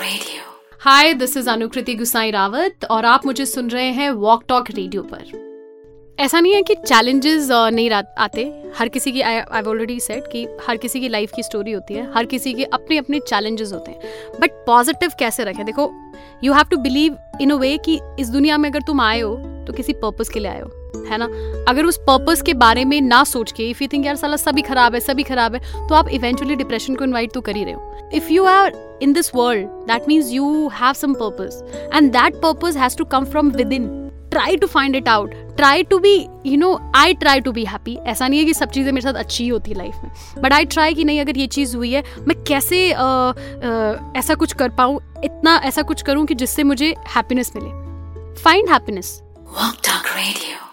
Radio. Hi this is Anukriti Gusain Rawat और आप मुझे सुन रहे हैं वॉक टॉक रेडियो पर। ऐसा नहीं है कि चैलेंजेस नहीं आते। हर किसी की आई ऑलरेडी सेट कि हर किसी की लाइफ की स्टोरी होती है। हर किसी के अपने अपने चैलेंजेस होते हैं। बट पॉजिटिव कैसे रखें? देखो you have to believe in a way कि इस दुनिया में अगर तुम आए हो तो किसी पर्पस के लिए आए हो है ना? अगर उस पर्पस के बारे में ना सोच के इफ़ यू थिंक यार साला सभी खराब है सभी खराब है तो आप इवेंचुअली डिप्रेशन को इनवाइट तो कर ही रहे हो। If you are in this world that you have have some purpose and that purpose has to come from within. Try to find it out. Try to be you know i try to be happy. ऐसा नहीं है कि सब चीज़ें मेरे साथ अच्छी ही होती लाइफ में। बट आई ट्राई कि नहीं अगर ये चीज़ हुई है मैं कैसे अ, अ, ऐसा कुछ कर पाऊँ इतना ऐसा कुछ करूँ कि जिससे मुझे हैप्पीनेस मिले। Find happiness Walk Talk Radio.